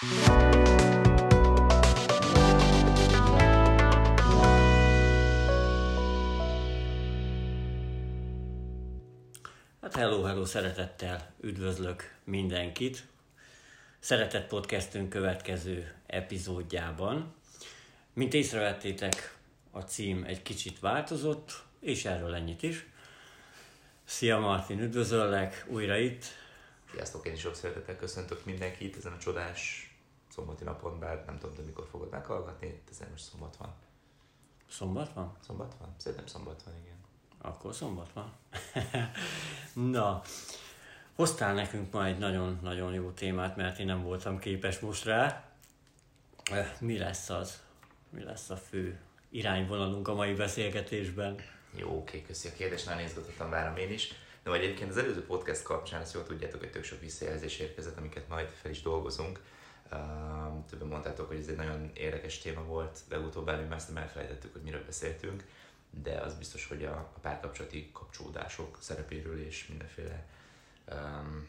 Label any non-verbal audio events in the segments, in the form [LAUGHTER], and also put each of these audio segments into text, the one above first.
Hát hello, hello, szeretettel üdvözlök mindenkit. Szeretett podcastünk következő epizódjában. Mint észrevettétek, a cím egy kicsit változott, és erről ennyit is. Szia Martin, üdvözöllek újra itt. Sziasztok, én is sok szeretettel köszöntök mindenkit ezen a csodás szombati napon, bár nem tudom, de mikor fogod meghallgatni, ezen most szombat van. Szombat van? Szombat van? Szerintem szombat van, igen. Akkor szombat van. [LAUGHS] Na, hoztál nekünk ma egy nagyon-nagyon jó témát, mert én nem voltam képes most rá. Eh, Mi lesz az? Mi lesz a fő irányvonalunk a mai beszélgetésben? Jó, oké, köszi a kérdést, nagyon izgatottan várom én is. De majd egyébként az előző podcast kapcsán ezt jól tudjátok, hogy tök sok visszajelzés érkezett, amiket majd fel is dolgozunk. Uh, többen mondtátok, hogy ez egy nagyon érdekes téma volt, legutóbb előbb ezt nem elfelejtettük, hogy miről beszéltünk, de az biztos, hogy a, a párkapcsolati kapcsolódások szerepéről és mindenféle um,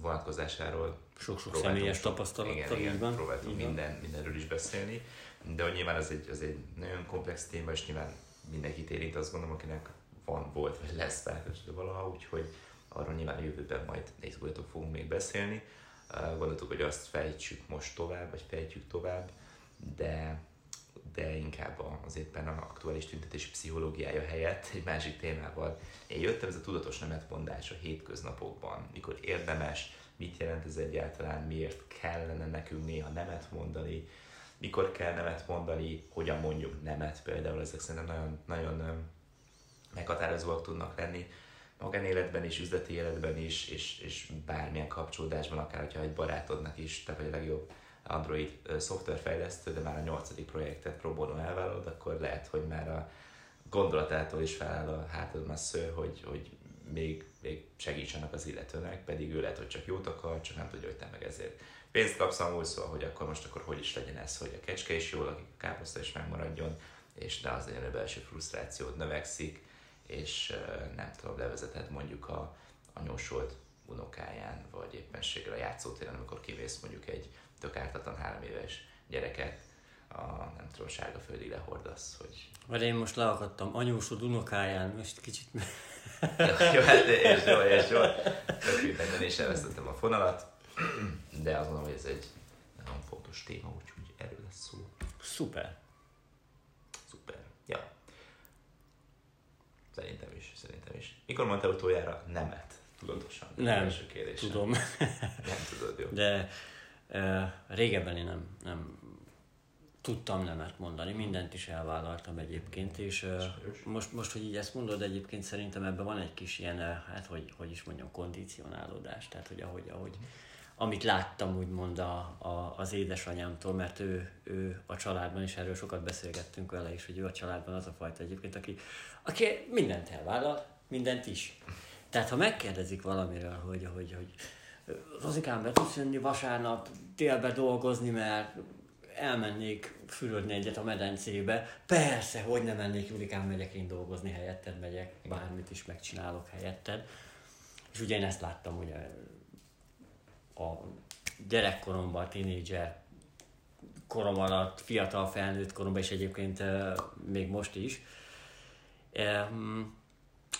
vonatkozásáról Sok-sok személyes tapasztalattal, Igen, igen, próbáltunk van. minden, mindenről is beszélni, de hogy nyilván az egy, az egy nagyon komplex téma, és nyilván mindenkit érint, azt gondolom, akinek van, volt, vagy lesz párkapcsolata valaha, úgyhogy arról nyilván a jövőben majd nézguljatok fogunk még beszélni. Gondoltuk, hogy azt fejtsük most tovább, vagy fejtjük tovább, de de inkább az éppen a aktuális tüntetési pszichológiája helyett egy másik témával. Én jöttem, ez a tudatos nemetmondás a hétköznapokban, mikor érdemes, mit jelent ez egyáltalán, miért kellene nekünk néha nemet mondani, mikor kell nemet mondani, hogyan mondjuk nemet. Például, ezek szerintem nagyon, nagyon meghatározóak tudnak lenni magánéletben is, üzleti életben is, és, és bármilyen kapcsolódásban, akár hogyha egy barátodnak is, te vagy a legjobb Android szoftverfejlesztő, de már a nyolcadik projektet pro bono elvállalod, akkor lehet, hogy már a gondolatától is feláll a hátadon a sző, hogy, hogy még, még segítsenek az illetőnek, pedig ő lehet, hogy csak jót akar, csak nem tudja, hogy te meg ezért pénzt kapsz amúgy, szóval, hogy akkor most akkor hogy is legyen ez, hogy a kecske is jól, a káposzta is megmaradjon, és ne az a belső frusztrációd növekszik, és nem tudom, levezeted mondjuk a anyósolt unokáján, vagy éppenséggel a játszótéren, amikor kivész mondjuk egy tök ártatlan három éves gyereket, a nem tudom, sárga földig lehordasz, hogy Mert én most leakadtam anyósod unokáján, most kicsit... [LAUGHS] jó, hát és jó, és jó. Tök mindenben is elvesztettem a fonalat, de azt mondom, hogy ez egy nagyon fontos téma, úgyhogy erről lesz szó. Szuper. Szuper. Ja. Is, szerintem is. Mikor mondtál utoljára nemet? Tudatosan. Nem, Első kérdésem. tudom. [LAUGHS] Nem tudod, jó. De uh, régebben én nem, nem tudtam nemet mondani, mindent is elvállaltam egyébként, és most, most, hogy így ezt mondod, egyébként szerintem ebben van egy kis ilyen, hát hogy, hogy is mondjam, kondicionálódás, tehát hogy ahogy, ahogy amit láttam úgymond a, a, az édesanyámtól, mert ő, ő a családban is, erről sokat beszélgettünk vele is, hogy ő a családban az a fajta egyébként, aki, aki mindent elvállal, mindent is. Tehát ha megkérdezik valamiről, hogy, hogy, hogy Rozikám, be tudsz jönni vasárnap délbe dolgozni, mert elmennék fürödni egyet a medencébe. Persze, hogy nem mennék, Julikám, megyek én dolgozni helyetted, megyek, bármit is megcsinálok helyetted. És ugye én ezt láttam ugye a gyerekkoromban, tínédzser korom alatt, fiatal felnőtt koromban, és egyébként még most is.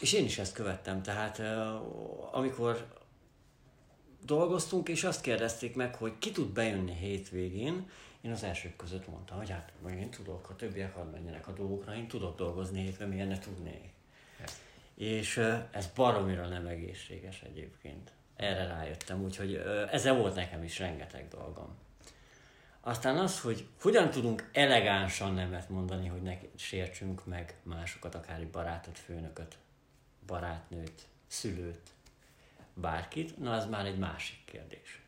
És én is ezt követtem, tehát eh, amikor dolgoztunk, és azt kérdezték meg, hogy ki tud bejönni hétvégén, én az elsők között mondtam, hogy hát majd én tudok, a többiek hadd menjenek a dolgokra, én tudok dolgozni hétvégén, miért ne tudnék. És ö, ez baromira nem egészséges egyébként. Erre rájöttem, úgyhogy ezzel volt nekem is rengeteg dolgom. Aztán az, hogy hogyan tudunk elegánsan nemet mondani, hogy ne sértsünk meg másokat, akár egy barátot, főnököt, barátnőt, szülőt, bárkit, na az már egy másik kérdés.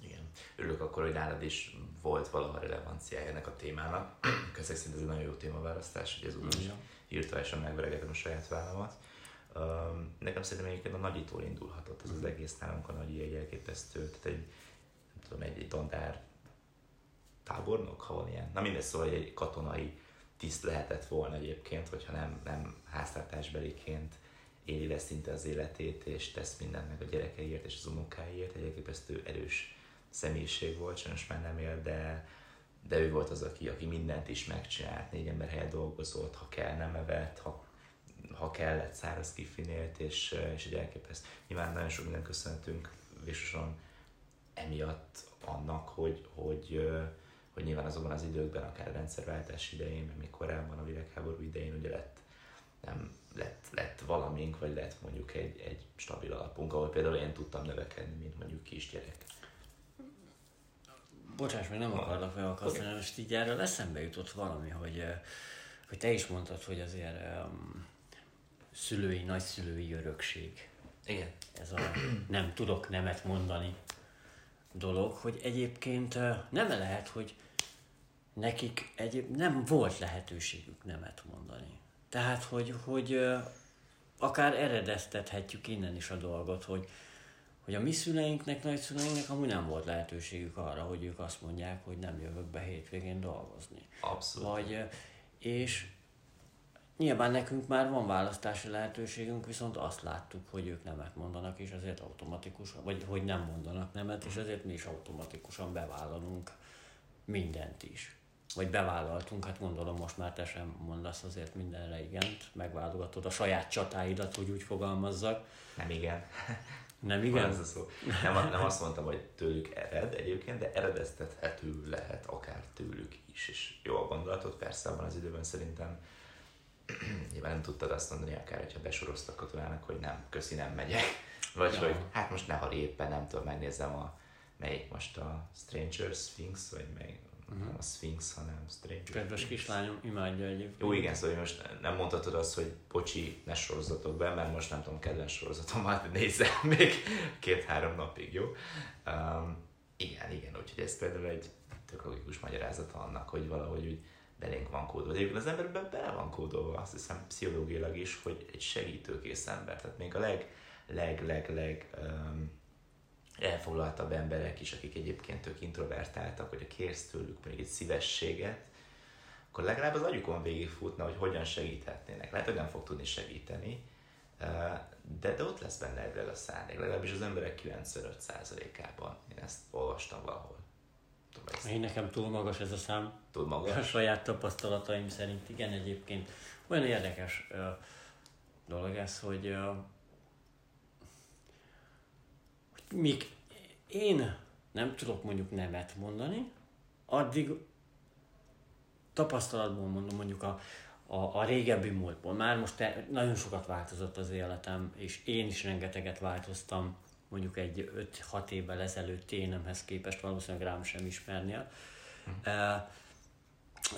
Igen. Örülök akkor, hogy nálad is volt valaha relevanciája ennek a témának. [CLEARS THROAT] Ezek szerint ez egy nagyon jó témaválasztás, hogy ez úgy is Ja. virtuálisan megveregetem a saját vállamat. Um, nekem szerintem egyébként a nagyitól indulhatott ez az egész nálunk a nagyi egy elképesztő, tehát egy, nem tudom, egy, egy dandár tábornok, ha van ilyen. Na mindegy, szóval egy katonai tiszt lehetett volna egyébként, hogyha nem, nem háztartásbeliként éli le szinte az életét, és tesz mindent meg a gyerekeiért és az unokáiért. Egy elképesztő erős személyiség volt, sajnos már nem él, de, de ő volt az, aki, aki mindent is megcsinált, négy ember helyet dolgozott, ha kell, nem evett, ha, ha kellett, száraz kifinélt, és, és egy elképesztő. Nyilván nagyon sok minden köszönhetünk végsősorban emiatt annak, hogy, hogy, hogy nyilván azokban az időkben, akár a rendszerváltás idején, meg még korábban a világháború idején ugye lett, nem, lett, lett valamink, vagy lett mondjuk egy, egy stabil alapunk, ahol például én tudtam növekedni, mint mondjuk kisgyerek. Bocsáss meg, nem akarlak felakasztani, okay. most így erről eszembe jutott valami, hogy, hogy te is mondtad, hogy azért um, szülői, nagyszülői örökség. Igen. Ez a nem tudok nemet mondani dolog, hogy egyébként nem lehet, hogy nekik egyéb, nem volt lehetőségük nemet mondani. Tehát, hogy, hogy akár eredeztethetjük innen is a dolgot, hogy, hogy a mi szüleinknek, nagyszüleinknek amúgy nem volt lehetőségük arra, hogy ők azt mondják, hogy nem jövök be hétvégén dolgozni. Abszolút. Vagy, és nyilván nekünk már van választási lehetőségünk, viszont azt láttuk, hogy ők nemet mondanak, és azért automatikusan, vagy hogy nem mondanak nemet, és azért mi is automatikusan bevállalunk mindent is. Vagy bevállaltunk, hát gondolom most már te sem mondasz azért mindenre igent, megválogatod a saját csatáidat, hogy úgy fogalmazzak. Nem igen. Nem igen? Ez a szó. Nem, nem azt mondtam, hogy tőlük ered egyébként, de eredeztethető lehet akár tőlük is. És jó a gondolatot, persze abban az időben szerintem [CLEARS THROAT] nyilván nem tudtad azt mondani, akár hogyha besoroztak katonának, hogy nem, köszi, nem megyek. [LAUGHS] Vagy ja. hogy hát most ne, ha éppen nem tudom, megnézem a melyik most a Stranger Sphinx, vagy mely, uh-huh. nem a Sphinx, hanem Stranger Kedves kislányom, imádja egyébként. Jó, igen, szóval most nem mondhatod azt, hogy bocsi, ne sorozatok be, mert most nem tudom, kedvenc sorozatomat [LAUGHS] nézem még két-három napig, jó? Um, igen, igen, úgyhogy ez például egy tök logikus magyarázata annak, hogy valahogy úgy belénk van kódolva. Egyébként az emberben bele van kódolva, azt hiszem pszichológiailag is, hogy egy segítőkész ember. Tehát még a leg, leg, leg, leg um, elfoglaltabb emberek is, akik egyébként tök introvertáltak, hogy a kérsz tőlük mondjuk egy szívességet, akkor legalább az agyukon végigfutna, hogy hogyan segíthetnének. Lehet, hogy nem fog tudni segíteni, de, de ott lesz benne egyre a szándék, legalábbis az emberek 95%-ában. Én ezt olvastam valahol. Én nekem túl magas ez a szám. Túl magas? A saját tapasztalataim szerint igen egyébként. Olyan érdekes uh, dolog ez, hogy, uh, hogy míg én nem tudok mondjuk nemet mondani, addig tapasztalatból mondom mondjuk a, a, a régebbi múltból. Már most te, nagyon sokat változott az életem, és én is rengeteget változtam mondjuk egy 5-6 évvel ezelőtt énemhez képest valószínűleg rám sem ismernél. Hm.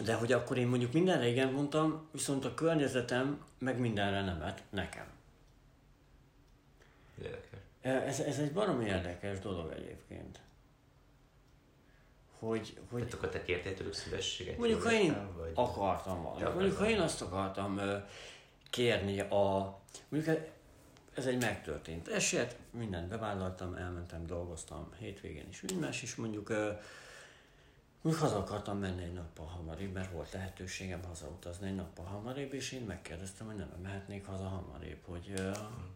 De hogy akkor én mondjuk mindenre igen mondtam, viszont a környezetem meg mindenre nemet nekem. Érdekes. Ez, ez egy barom érdekes dolog egyébként. Hogy, hogy Tehát akkor te kértél tőlük szívességet? Mondjuk, ha én vagy... akartam valamit. Mondjuk, ha én azt akartam kérni a... Mondjuk ez egy megtörtént eset, mindent bevállaltam, elmentem, dolgoztam hétvégén is, más is mondjuk, mondjuk haza akartam menni egy nappal hamarabb, mert volt lehetőségem hazautazni egy nappal hamarabb, és én megkérdeztem, hogy nem mehetnék haza hamarabb, hogy,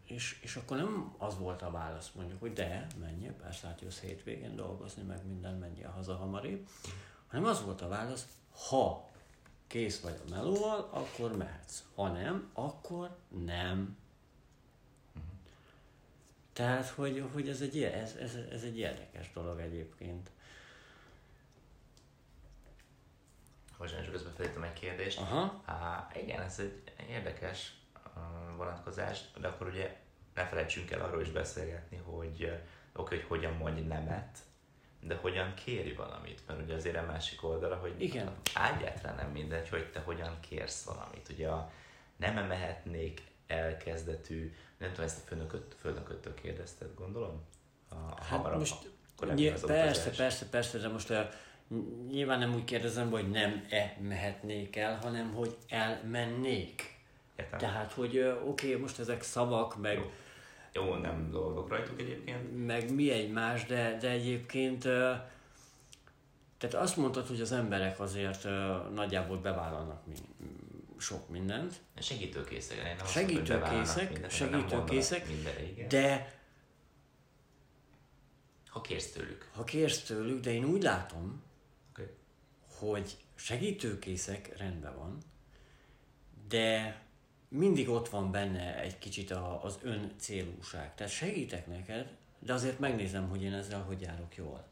és, és akkor nem az volt a válasz mondjuk, hogy de, menjél, persze hát jössz hétvégén dolgozni, meg minden, menjél haza hamarabb, hanem az volt a válasz, ha kész vagy a melóval, akkor mehetsz. Ha nem, akkor nem tehát, hogy, hogy ez, egy, ez, ez, ez egy érdekes dolog egyébként. Bocsánat, csak közben felírtam egy kérdést. Aha. Há, igen, ez egy érdekes vonatkozás, de akkor ugye ne felejtsünk el arról is beszélgetni, hogy oké, hogy hogyan mondj nemet, de hogyan kéri valamit, mert ugye azért a másik oldala, hogy Igen. egyáltalán nem mindegy, hogy te hogyan kérsz valamit. Ugye a nem mehetnék elkezdetű, nem tudom, ezt a főnököt, főnököttől kérdezted, gondolom? A, hát hamarabb, most, nyilv, persze, persze, persze, de most a, nyilván nem úgy kérdezem, hogy nem-e mehetnék el, hanem hogy elmennék. Értem. Tehát, hogy oké, okay, most ezek szavak, meg... Jó. Jó, nem dolgok rajtuk egyébként. Meg mi egymás, de, de egyébként tehát azt mondtad, hogy az emberek azért nagyjából bevállalnak mi, sok mindent. Segítőkészek. Nem segítőkészek, segítőkészek, de ha kérsz tőlük. Ha kérsz tőlük, de én úgy látom, okay. hogy segítőkészek, rendben van, de mindig ott van benne egy kicsit a, az ön célúság. Tehát segítek neked, de azért megnézem, hogy én ezzel hogy járok jól.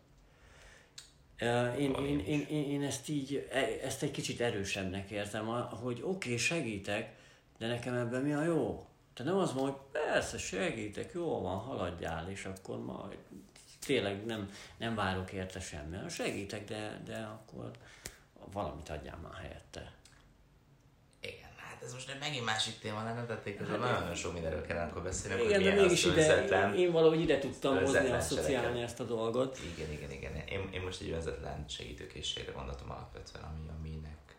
Én, én, én, én, én ezt így, e, ezt egy kicsit erősebbnek érzem, hogy oké, okay, segítek, de nekem ebben mi a jó? Tehát nem az hogy persze segítek, jó van, haladjál, és akkor majd tényleg nem, nem várok érte semmi. Segítek, de, de akkor valamit adjál már helyette. Hát ez most egy megint másik téma lenne, tehát hát, nagyon sok mindenről kellene akkor beszélni. Igen, de mégis ide, én valahogy ide tudtam hozni, asszociálni ezt a dolgot. Igen, igen, igen. Én, én most egy önzetlen segítőkészségre gondoltam alapvetően, ami, aminek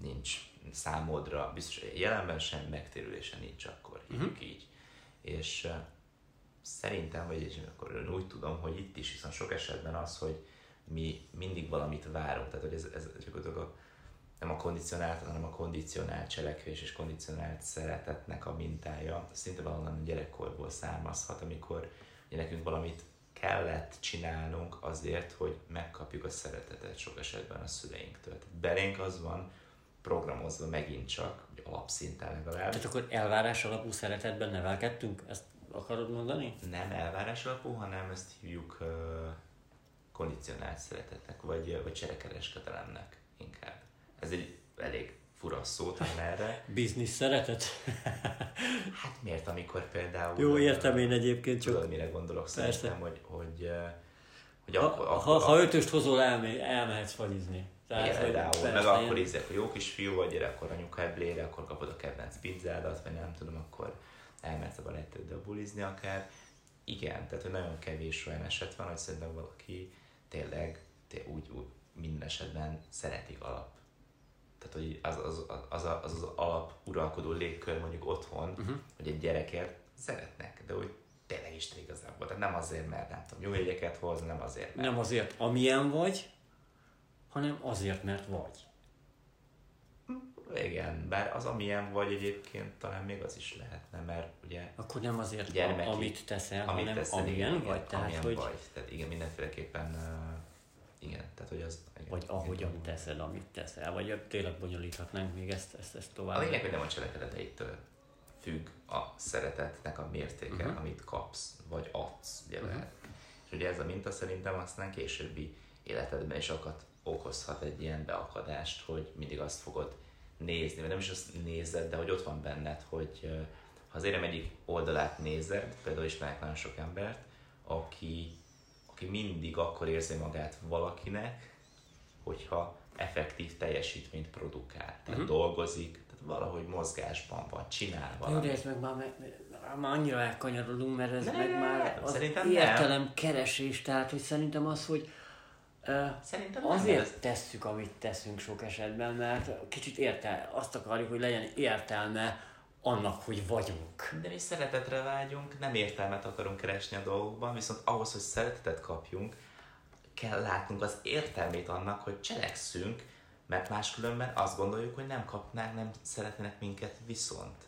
nincs számodra, biztos jelenben sem megtérülése nincs akkor, hívjuk uh-huh. így. És szerintem, vagy és akkor én úgy tudom, hogy itt is, viszont sok esetben az, hogy mi mindig valamit várunk, tehát hogy ez, ez gyakorlatilag a, nem a kondicionált, hanem a kondicionált cselekvés és kondicionált szeretetnek a mintája, szinte valahonnan a gyerekkorból származhat, amikor ugye nekünk valamit kellett csinálnunk azért, hogy megkapjuk a szeretetet sok esetben a szüleinktől. Tehát belénk az van programozva megint csak, alapszinten legalább. Tehát akkor elvárás alapú szeretetben nevelkedtünk? Ezt akarod mondani? Nem elvárás alapú, hanem ezt hívjuk uh, kondicionált szeretetnek, vagy, vagy cserekereskedelemnek inkább. Ez egy elég fura szó talán erre. Biznisz szeretet? hát miért, amikor például... Jó, értem én egyébként csak... Tudod, mire gondolok szerintem, hogy, hogy, hogy ha, akkor, ha, ha ötöst hozol, elme, elmehetsz falizni. Tehát, Igen, például, meg akkor ízek, hogy jó kis fiú vagy, gyere, akkor anyuka eblére, akkor kapod a kedvenc pizzádat, vagy nem tudom, akkor elmehetsz a balettőddel bulizni akár. Igen, tehát hogy nagyon kevés olyan eset van, hogy szerintem valaki tényleg té- úgy, úgy minden esetben szeretik alap. Tehát, hogy az az, az, az, az, az alap uralkodó légkör mondjuk otthon, uh-huh. hogy egy gyerekért szeretnek, de hogy tényleg is igazából. Tehát nem azért, mert nem tudom, jó jegyeket hoz, nem azért, mert... Nem azért, amilyen vagy, hanem azért, mert vagy. Igen, bár az, amilyen vagy egyébként talán még az is lehetne, mert ugye... Akkor nem azért, gyermeki, amit teszel, amit hanem teszel, amilyen igen, vagy. Tehát, hogy... vagy. Tehát igen, mindenféleképpen igen, tehát hogy az... Igen, vagy ahogyan igen. teszed, amit teszel, vagy tényleg bonyolíthatnánk még ezt, ezt, ezt tovább. A lényeg, hogy nem a cselekedeteitől függ a szeretetnek a mértéke, uh-huh. amit kapsz, vagy adsz, ugye uh-huh. És ugye ez a minta szerintem aztán későbbi életedben is okat okozhat egy ilyen beakadást, hogy mindig azt fogod nézni, vagy nem is azt nézed, de hogy ott van benned, hogy ha az érem egyik oldalát nézed, például ismerek nagyon sok embert, aki, aki mindig akkor érzi magát valakinek, hogyha effektív teljesítményt produkál. Tehát uh-huh. dolgozik, tehát valahogy mozgásban van, csinál valamit. Jó, de ez meg már, meg, már annyira elkanyarodunk, mert ez ne, meg már az értelem nem. keresés, tehát hogy szerintem az, hogy Szerintem Azért ez... tesszük, amit teszünk sok esetben, mert kicsit érte, azt akarjuk, hogy legyen értelme annak, hogy vagyunk. De mi szeretetre vágyunk, nem értelmet akarunk keresni a dolgokban, viszont ahhoz, hogy szeretetet kapjunk, kell látnunk az értelmét annak, hogy cselekszünk, mert máskülönben azt gondoljuk, hogy nem kapnák, nem szeretnének minket viszont.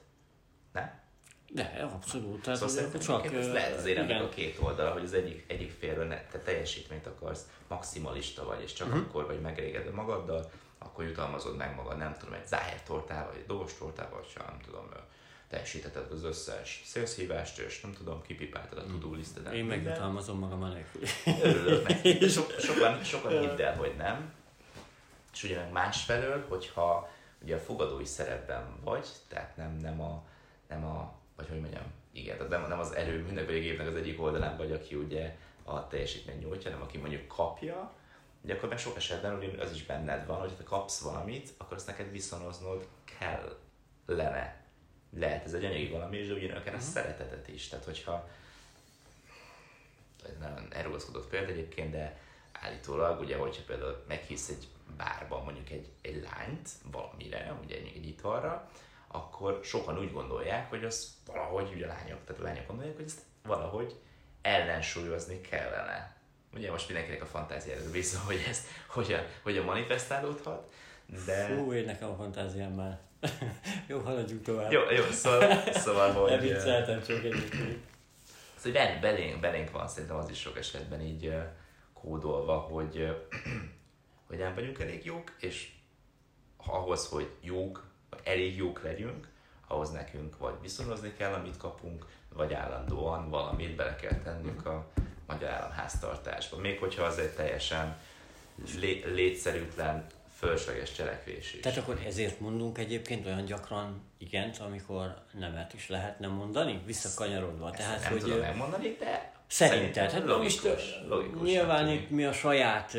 Nem? De, abszolút. Tehát szóval szerintem csak, ez lehet azért ennek a két oldala, hogy az egyik, egyik félről ne, te teljesítményt akarsz, maximalista vagy, és csak uh-huh. akkor vagy megelégedve magaddal, akkor jutalmazod meg magad, nem tudom, egy záhert tortával, egy dobos tortával, vagy nem tudom, teljesítetted az összes szélszhívást, és nem tudom, kipipáltad a hmm. tudó lisztedet. Én megjutalmazom magam a nélkül. Örülök neki. [LAUGHS] So, sokan, sokan hidd el, hogy nem. És ugye meg másfelől, hogyha ugye a fogadói szerepben vagy, tehát nem, nem, a, nem a vagy hogy mondjam, igen, tehát nem, nem az erőműnek vagy a gépnek az egyik oldalán vagy, aki ugye a teljesítmény nyújtja, hanem aki mondjuk kapja, ugye akkor meg sok esetben ugye az is benned van, hogy ha te kapsz valamit, akkor azt neked viszonoznod kell lenne. Lehet ez egy anyagi valami, és ugyanolyan uh-huh. a mhm. szeretetet is. Tehát hogyha ez nagyon erőszkodott példa egyébként, de állítólag, ugye, hogyha például meghisz egy bárban mondjuk egy, egy lányt valamire, ugye egy, egy italra, akkor sokan úgy gondolják, hogy az valahogy, ugye a lányok, tehát a lányok gondolják, hogy ezt valahogy ellensúlyozni kellene. Ugye most mindenkinek a fantáziára bízom, hogy ez hogyan, hogyan manifestálódhat, De... Fú, én nekem a fantáziám már. [LAUGHS] jó, haladjunk tovább. Jó, jó, szóval, szóval [LAUGHS] hogy... Ne vicceltem csak egyébként. Szóval belénk, belénk van szerintem az is sok esetben így kódolva, hogy, [CLEARS THROAT] hogy nem vagyunk elég jók, és ahhoz, hogy jók, vagy elég jók legyünk, ahhoz nekünk vagy viszonyozni kell, amit kapunk, vagy állandóan valamit bele kell tennünk a magyar államháztartásba. Még hogyha az egy teljesen lé- létszerűtlen, fölösleges cselekvés is. Tehát akkor ezért mondunk egyébként olyan gyakran igent, amikor nemet is lehetne mondani, visszakanyarodva. Ezt Tehát, nem hogy tudom megmondani, de Szerinted, hát logikus, most, logikus. nyilván itt mi a saját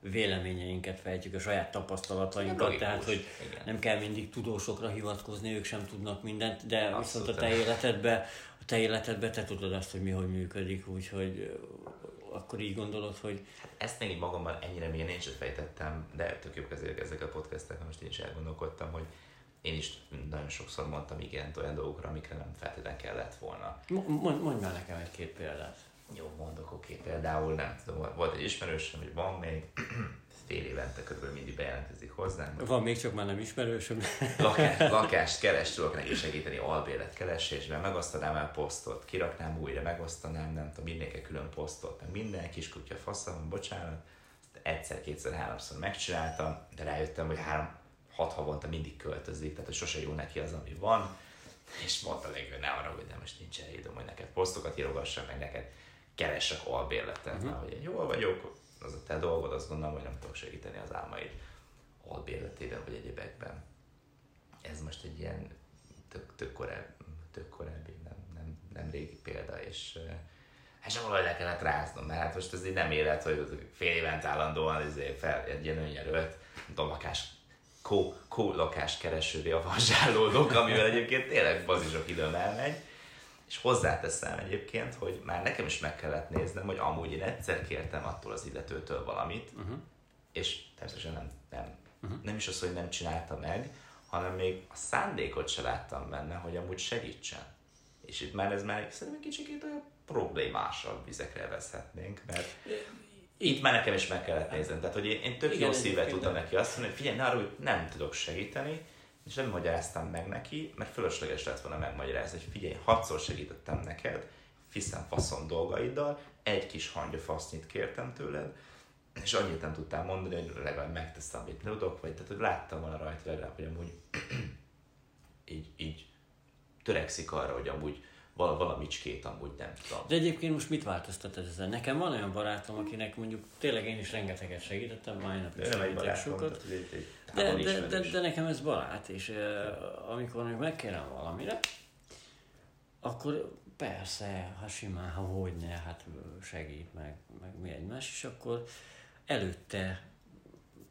véleményeinket fejtjük, a saját tapasztalatainkat, Logikus, tehát hogy igen. nem kell mindig tudósokra hivatkozni, ők sem tudnak mindent, de Abszolút viszont a te életedbe, a te életedbe te tudod azt, hogy mi hogy működik, úgyhogy akkor így gondolod, hogy Ezt még így magamban ennyire még én sem fejtettem, de tök jobb ezek, ezek a podcastek, most én is elgondolkodtam, hogy én is nagyon sokszor mondtam igent olyan dolgokra, amikre nem feltétlenül kellett volna. mo- mondj, mondj már nekem egy-két példát. Jó, mondok, oké, például nem tudom, volt egy ismerősöm, hogy van még, fél évente körülbelül mindig bejelentkezik hozzám, hogy Van még csak már nem ismerősöm. lakás, lakást keres, tudok neki segíteni albérlet keresésben, megosztanám el posztot, kiraknám újra, megosztanám, nem tudom, mindenki külön posztot, meg minden kiskutya faszom, bocsánat, egyszer, kétszer, háromszor megcsináltam, de rájöttem, hogy három, hat havonta mindig költözik, tehát hogy sose jó neki az, ami van, és mondta neki, hogy ne arra, hogy de most nincs elég időm, hogy neked posztokat írogassam, meg neked keressek albérletet, uh-huh. hogy én jól vagyok, az a te dolgod, azt gondolom, hogy nem tudok segíteni az álmaid albérletében vagy egyébekben. Ez most egy ilyen tök, tök, korábbi, tök korábbi, nem, nem, nem régi példa, és eh, hát sem valahogy le kellett ráznom, mert hát most ez így nem élet, hogy fél évent állandóan ezért fel, egy ilyen önjelölt, nem tudom, lakás, kó, kó lakást keresővé avanzsálódok, amivel egyébként tényleg bazisok időm elmegy, és hozzáteszem egyébként, hogy már nekem is meg kellett néznem, hogy amúgy én egyszer kértem attól az illetőtől valamit, uh-huh. és természetesen nem, nem, uh-huh. nem is az, hogy nem csinálta meg, hanem még a szándékot se láttam benne, hogy amúgy segítsen. És itt már ez már szerintem egy kicsit olyan problémásabb vizekre vezhetnénk, mert itt már nekem is meg kellett néznem. Tehát, hogy én, én tök Igen, jó szívvel tudtam neki azt mondani, hogy figyelj, arra, hogy nem tudok segíteni, és nem magyaráztam meg neki, mert fölösleges lett volna megmagyarázni, hogy figyelj, hatszor segítettem neked, fiszem faszon dolgaiddal, egy kis hangya fasznyit kértem tőled, és annyit nem tudtál mondani, hogy legalább megteszem, amit tudok, vagy tehát, hogy láttam volna rajta legalább, hogy amúgy [CLEARS THROAT] így, így törekszik arra, hogy amúgy vala, valamicskét amúgy nem tudom. De egyébként most mit változtat ez ezen? Nekem van olyan barátom, akinek mondjuk tényleg én is rengeteget segítettem, mai nap is Ő nem egy segítek sokat. De, de, de, de, nekem ez barát, és uh, amikor még megkérem valamire, akkor persze, ha simán, ha hogyne, hát ö, segít meg, meg mi egymás, és akkor előtte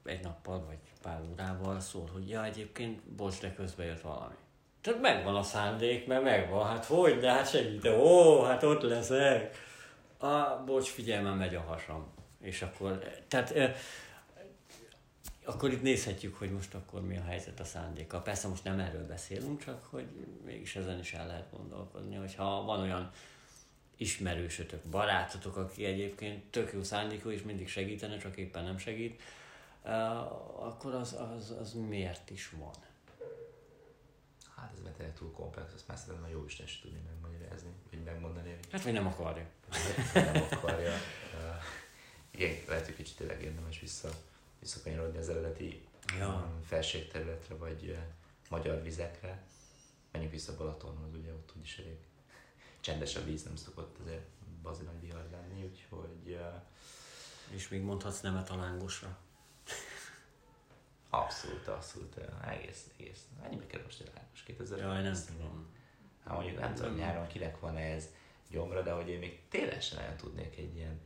egy nappal vagy pár órával szól, hogy ja, egyébként, bocs, de közben jött valami. Tehát megvan a szándék, mert megvan, hát hogy, de hát segít, ó, hát ott leszek. A, bocs, figyelj, már megy a hasam. És akkor, tehát akkor itt nézhetjük, hogy most akkor mi a helyzet a szándéka. Persze most nem erről beszélünk, csak hogy mégis ezen is el lehet gondolkodni, hogyha van olyan ismerősötök, barátotok, aki egyébként tök jó szándékú és mindig segítene, csak éppen nem segít, akkor az, az, az miért is van? Hát ez már tényleg túl komplex, ezt már szerintem a jó Isten is tudni megmagyarázni, vagy megmondani, hogy Hát, vagy nem akarja. nem akarja. Uh, igen, lehet, hogy kicsit tényleg érdemes vissza, visszakanyarodni az eredeti Ja. um, felségterületre, vagy uh, magyar vizekre. Menjünk vissza Balatonhoz, ugye ott úgyis elég csendes a víz, nem szokott azért bazi nagy vihar lenni, úgyhogy uh, És még mondhatsz nemet a lángosra. Abszolút, abszolút, egész, egész. Ennyibe kerül most egy lángos 2000 Jaj, nem tudom. Hát mondjuk nem tudom nyáron kinek van ez gyomra, de hogy én még tényleg sem nagyon tudnék egy ilyen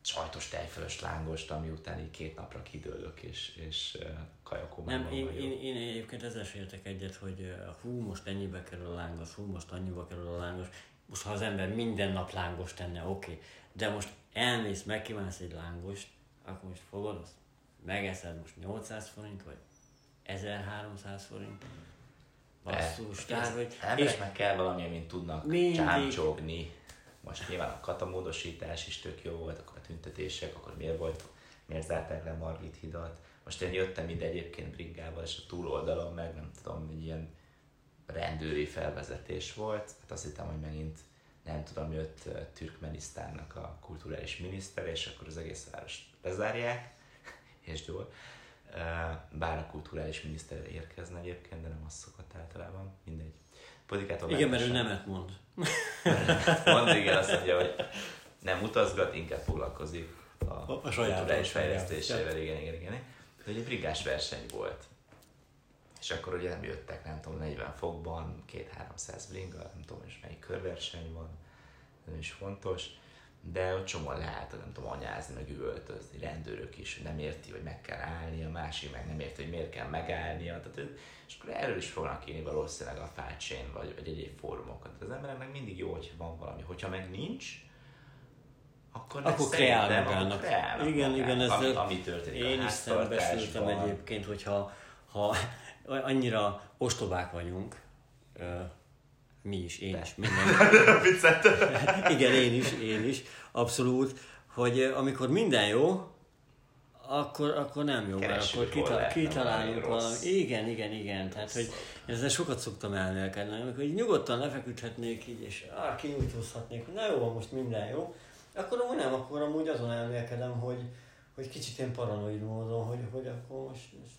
sajtos tejfölös lángost, ami után így két napra kidőlök, és, és kajakomában Nem, én, vagyok. én, én egyébként ezzel sem értek egyet, hogy hú, most ennyibe kerül a lángos, hú, most annyiba kerül a lángos. Most ha az ember minden nap lángos tenne, oké. Okay. De most elmész, megkívánsz egy lángost, akkor most fogod azt, megeszed most 800 forint, vagy 1300 forint. Basszus, tehát, hogy... Embereknek kell valami, mint tudnak Mindig. csámcsogni. Most nyilván a katamódosítás is tök jó volt, akkor a tüntetések, akkor miért volt miért zárták le Margit hidat. Most én jöttem ide egyébként bringával, és a túloldalon meg nem tudom, egy ilyen rendőri felvezetés volt. Hát azt hittem, hogy megint nem tudom, jött Türkmenisztánnak a kulturális miniszter, és akkor az egész várost lezárják, és jól. Bár a kulturális miniszter érkezne egyébként, de nem az szokott általában, mindegy. Politikától igen, mert ő nemet mond. [LAUGHS] mond, igen, azt mondja, hogy nem utazgat, inkább foglalkozik a, a, a kulturális fejlesztésével, igen, igen, igen. De egy brigás verseny volt. És akkor ugye nem jöttek, nem tudom, 40 fokban, 2-300 bringa, nem tudom is melyik körverseny van, nem is fontos, de ott csomóan lehet, nem tudom, anyázni, meg üvöltözni, rendőrök is, nem érti, hogy meg kell állni, a másik meg nem érti, hogy miért kell megállnia. Tehát, és akkor erről is fognak írni valószínűleg a fácsén, vagy, vagy egyéb fórumokat. Az embereknek mindig jó, hogy van valami. Hogyha meg nincs, akkor, akkor kreál magának. Igen, igen, ez ami, ami történik Én is szembesültem egyébként, hogyha ha annyira ostobák vagyunk, mi is, én De. is, mindenki. [LAUGHS] [LAUGHS] Igen, én is, én is, abszolút, hogy amikor minden jó, akkor, akkor nem jó, mert akkor kita, kitalálunk valami. Igen, igen, igen. Tehát, hogy ezzel sokat szoktam elmélkedni, amikor így nyugodtan lefeküdhetnék így, és ah, kinyújtózhatnék, hogy na jó, most minden jó, akkor amúgy nem, akkor amúgy azon elmélkedem, hogy, hogy kicsit ilyen paranoid módon, hogy, hogy akkor most, most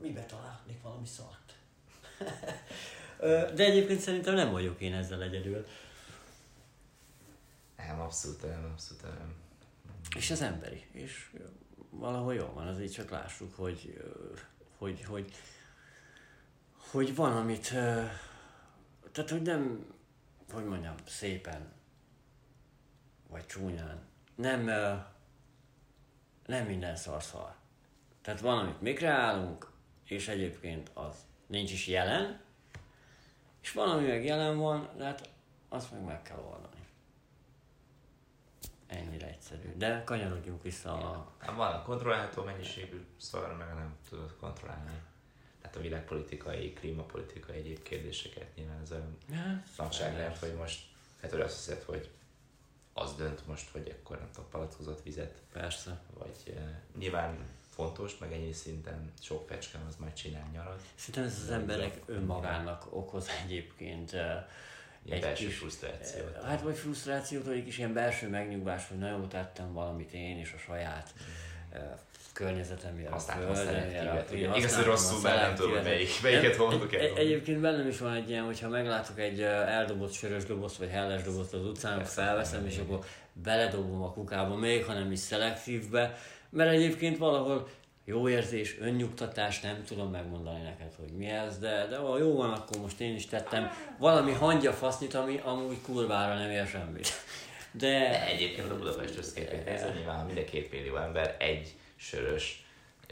mibe találnék valami szart. [LAUGHS] De egyébként szerintem nem vagyok én ezzel egyedül. Nem, abszolút nem, abszolút nem. És az emberi. És valahol jó van, azért csak lássuk, hogy, hogy, hogy, hogy van, amit, tehát hogy nem, hogy mondjam, szépen, vagy csúnyán, nem, nem minden szar szar. Tehát van, amit mi kreálunk, és egyébként az nincs is jelen, és valami meg jelen van, de hát azt meg meg kell oldani. Ennyire egyszerű. De kanyarodjunk vissza a... Hát van a kontrollálható mennyiségű szar, meg nem tudod kontrollálni. Tehát a világpolitikai, klímapolitikai egyéb kérdéseket nyilván ez olyan nagyság lehet, hogy most hát azt hiszed, hogy az dönt most, hogy akkor nem tudom, palackozott vizet. Persze. Vagy uh, nyilván fontos, meg ennyi szinten sok fecske az majd csinál nyarat. Szerintem ez az emberek önmagának okoz egyébként egy belső kis, frusztrációt. Hát vagy frusztrációt, vagy egy kis ilyen belső megnyugvás, hogy nagyon tettem valamit én és a saját mm. környezetemért, a földemért. Igaz, hogy rosszul, mert nem tudom, melyik, melyiket mondok el. Egy, egyébként bennem is van egy ilyen, hogyha meglátok egy eldobott sörös dobozt, vagy helles dobozt az utcán, felveszem, és akkor beledobom a kukába, még ha nem is szelektívbe, mert egyébként valahol jó érzés, önnyugtatás, nem tudom megmondani neked, hogy mi ez, de, de ha jó van, akkor most én is tettem valami hangya fasznit, ami amúgy kurvára nem ér semmit. De, de egyébként a Budapest összképét nézve, nyilván minden két millió ember egy sörös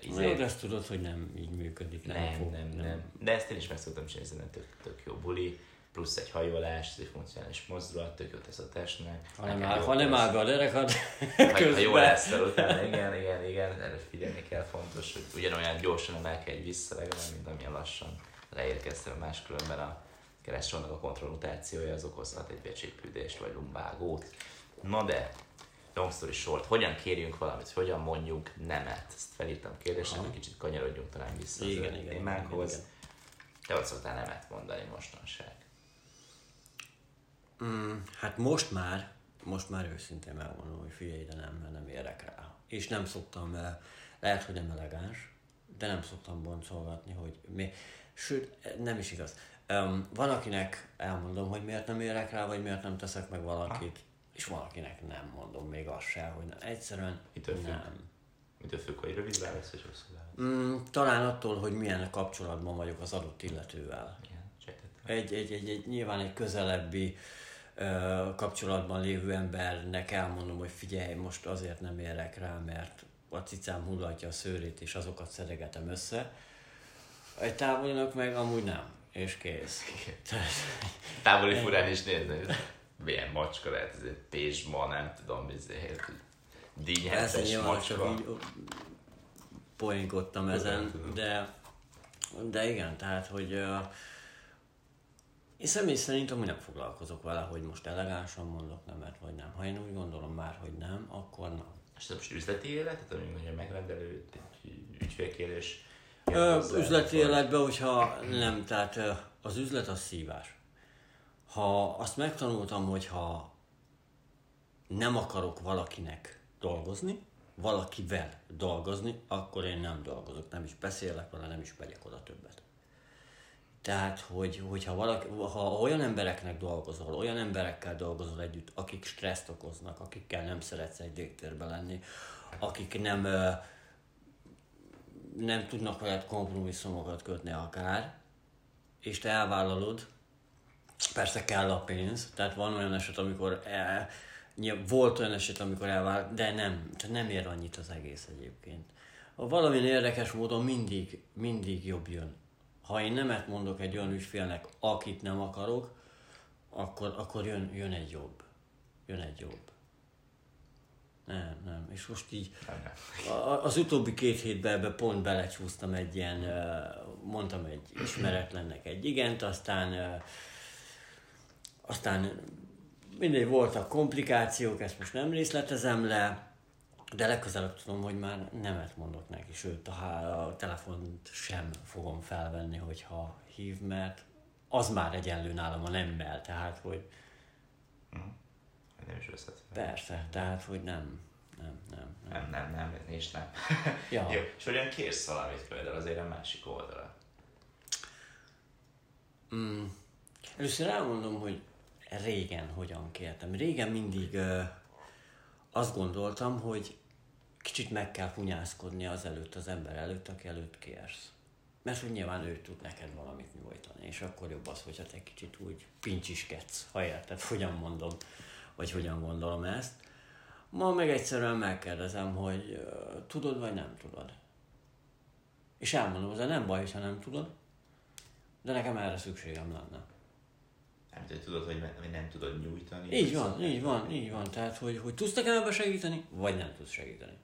Izé... De ezt tudod, hogy nem így működik. Nem, nem, fog, nem, nem, nem. De ezt én is meg szoktam csinálni, tök, tök jó buli plusz egy hajolás, egy funkcionális mozdulat, tök jót tesz a testnek. Ha nem, áll, ha nem áll be a derekad ha, ha jó lesz utána, igen, igen, igen, erre figyelni kell, fontos, hogy ugyanolyan gyorsan emelkedj vissza legalább, mint amilyen lassan leérkeztem, máskülönben a keressornak a kontrollutációja az okozhat egy becsépődést vagy lumbágót. Na de, long story short, hogyan kérjünk valamit, hogyan mondjunk nemet? Ezt felírtam kérdésre, hogy kicsit kanyarodjunk talán vissza igen, az igen, témánkhoz. Igen, igen. Te ott szoktál nemet mondani mostanság. Mm, hát most már, most már őszintén megmondom, hogy figyelj, de nem, nem érek rá. És nem szoktam, eh, lehet, hogy nem elegáns, de nem szoktam boncolgatni, hogy mi. Sőt, nem is igaz. Um, van, akinek elmondom, hogy miért nem érek rá, vagy miért nem teszek meg valakit, ha. és valakinek nem mondom még azt se, hogy nem. egyszerűen Mitől függ? nem. Mitől függ, hogy rövid válasz, vagy hosszú válasz? Mm, talán attól, hogy milyen kapcsolatban vagyok az adott illetővel. Igen, egy, egy, egy, egy, nyilván egy közelebbi kapcsolatban lévő embernek elmondom, hogy figyelj, most azért nem érek rá, mert a cicám hullatja a szőrét, és azokat szedegetem össze. Egy távolinak meg amúgy nem, és kész. [LAUGHS] Távoli furán is nézni, milyen macska lehet, ez egy pézsma, nem tudom, ezért dínyhetes macska. Csak így poénkodtam ezen, de, de igen, tehát, hogy uh, én személy szerint amúgy nem foglalkozok vele, hogy most elegánsan mondok nemet, vagy nem. Ha én úgy gondolom már, hogy nem, akkor nem. És ez most üzleti élet, tehát amikor hogy megrendelő, ügyfélkérés. Ö, üzleti életben, hogyha nem, tehát az üzlet az szívás. Ha azt megtanultam, hogy ha nem akarok valakinek dolgozni, valakivel dolgozni, akkor én nem dolgozok, nem is beszélek vele, nem is megyek oda többet. Tehát, hogy, hogyha valaki, ha olyan embereknek dolgozol, olyan emberekkel dolgozol együtt, akik stresszt okoznak, akikkel nem szeretsz egy légtérbe lenni, akik nem, nem tudnak veled kompromisszumokat kötni akár, és te elvállalod, persze kell a pénz, tehát van olyan eset, amikor el, volt olyan eset, amikor elvált, de nem, nem ér annyit az egész egyébként. Valamilyen érdekes módon mindig, mindig jobb jön. Ha én nemet mondok egy olyan ügyfélnek, akit nem akarok, akkor, akkor jön, jön egy jobb. Jön egy jobb. Nem, nem. És most így az utóbbi két hétben ebbe pont belecsúsztam egy ilyen, mondtam egy ismeretlennek egy igent, aztán aztán mindegy voltak komplikációk, ezt most nem részletezem le, de legközelebb tudom, hogy már nemet mondok neki, sőt a, a telefont sem fogom felvenni, hogyha hív, mert az már egyenlő nálam a nemmel, tehát hogy Nem is fel. persze, tehát hogy nem, nem, nem, nem. Nem, nem, nem, és nem. Ja. [LAUGHS] Jó, és hogyan kérsz valamit például azért a másik oldalra? Mm. Először elmondom, hogy régen hogyan kértem. Régen mindig ö, azt gondoltam, hogy kicsit meg kell punyászkodni az előtt, az ember előtt, aki előtt kérsz. Mert hogy nyilván ő tud neked valamit nyújtani, és akkor jobb az, hogyha te kicsit úgy pincsiskedsz, ha érted, hogyan mondom, vagy hogyan gondolom ezt. Ma meg egyszerűen megkérdezem, hogy ö, tudod vagy nem tudod. És elmondom, de nem baj, ha nem tudod, de nekem erre szükségem lenne. Nem hogy tudod, hogy hogy nem tudod nyújtani. Így van, így van, így van. Tehát, hogy, hogy tudsz nekem ebbe segíteni, vagy nem tudsz segíteni.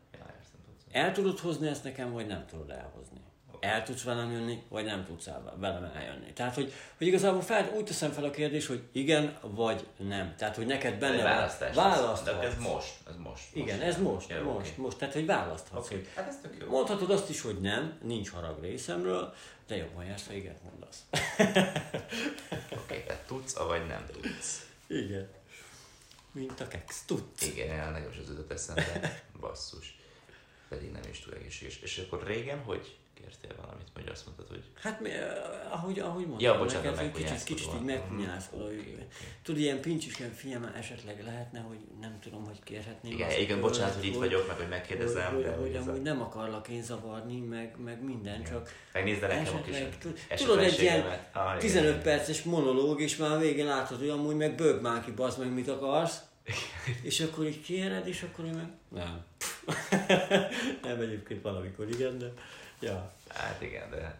El tudod hozni ezt nekem, vagy nem tudod elhozni. El tudsz velem jönni, vagy nem tudsz el, velem eljönni. Tehát, hogy, hogy igazából fel, úgy teszem fel a kérdést, hogy igen, vagy nem. Tehát, hogy neked benne van- választás. választhatsz. Ez most, ez most. Igen, most. ez most, Ja, most, oké. most. Tehát, hogy választhatsz, hogy hát ez tök jó. mondhatod azt is, hogy nem, nincs harag részemről, de jobban jársz, ha igen mondasz. [LAUGHS] Oké, tehát tudsz, avagy nem tudsz. igen. Mint a kex, tudsz. Igen, is az jutott eszembe. Basszus. Pedig nem is túl egészséges. És akkor régen hogy kértél valamit, vagy azt mondtad, hogy Hát, mi, eh, ahogy, ahogy mondtam, Ja, bocsánat, neked, hogy kicsit, kicsit így megpunyászkodó. Hogy- oké, oké. Tudod, ilyen pincsisken figyelme esetleg lehetne, hogy nem tudom, hogy kérhetném. igen, azt, igen, bocsánat, hogy itt vagyok, meg hogy hogy, megkérdezem, hogy, de hogy, a- amúgy nem akarlak én zavarni, meg, meg minden, csak Megnézd el nekem a kis tudod, egy ilyen esetlenségemet. Ah, igen, 15 igen. perces monológ, és már a végén látod, hogy amúgy meg bőg már ki, bazd meg, mit akarsz. És akkor így kéred, és akkor én meg... Nem. [LAUGHS] nem egyébként valamikor igen, de... Ja. Hát igen, de,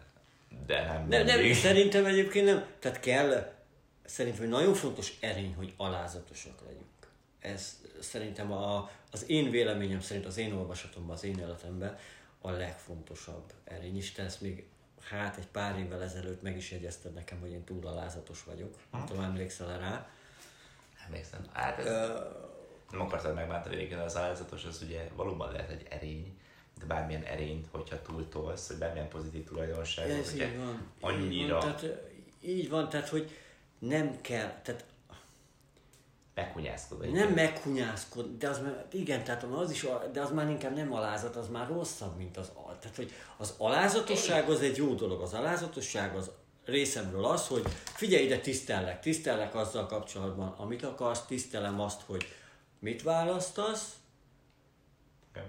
de nem, Nem, nem, mindig. szerintem egyébként nem. Tehát kell, szerintem hogy nagyon fontos erény, hogy alázatosak legyünk. Ez szerintem a, az én véleményem szerint, az én olvasatomban, az én életemben a legfontosabb erény. És te ezt még hát egy pár évvel ezelőtt meg is jegyezted nekem, hogy én túl alázatos vagyok. Nem tudom, emlékszel rá. Emlékszem. Hát ez, nem akartad megbántani régen, az alázatos, az ugye valóban lehet egy erény, de bármilyen erényt, hogyha túltolsz, vagy bármilyen pozitív tulajdonság, Ez hogyha így van. annyira Így van, tehát, így van, tehát hogy nem kell, tehát meghunyászkod. vagy Nem meghunyászkod, de az már, igen, tehát az is, de az már inkább nem alázat, az már rosszabb, mint az al. Tehát, hogy az alázatosság az egy jó dolog. Az alázatosság az részemről az, hogy figyelj ide, tisztellek, tisztellek azzal kapcsolatban, amit akarsz, tisztelem azt, hogy mit választasz,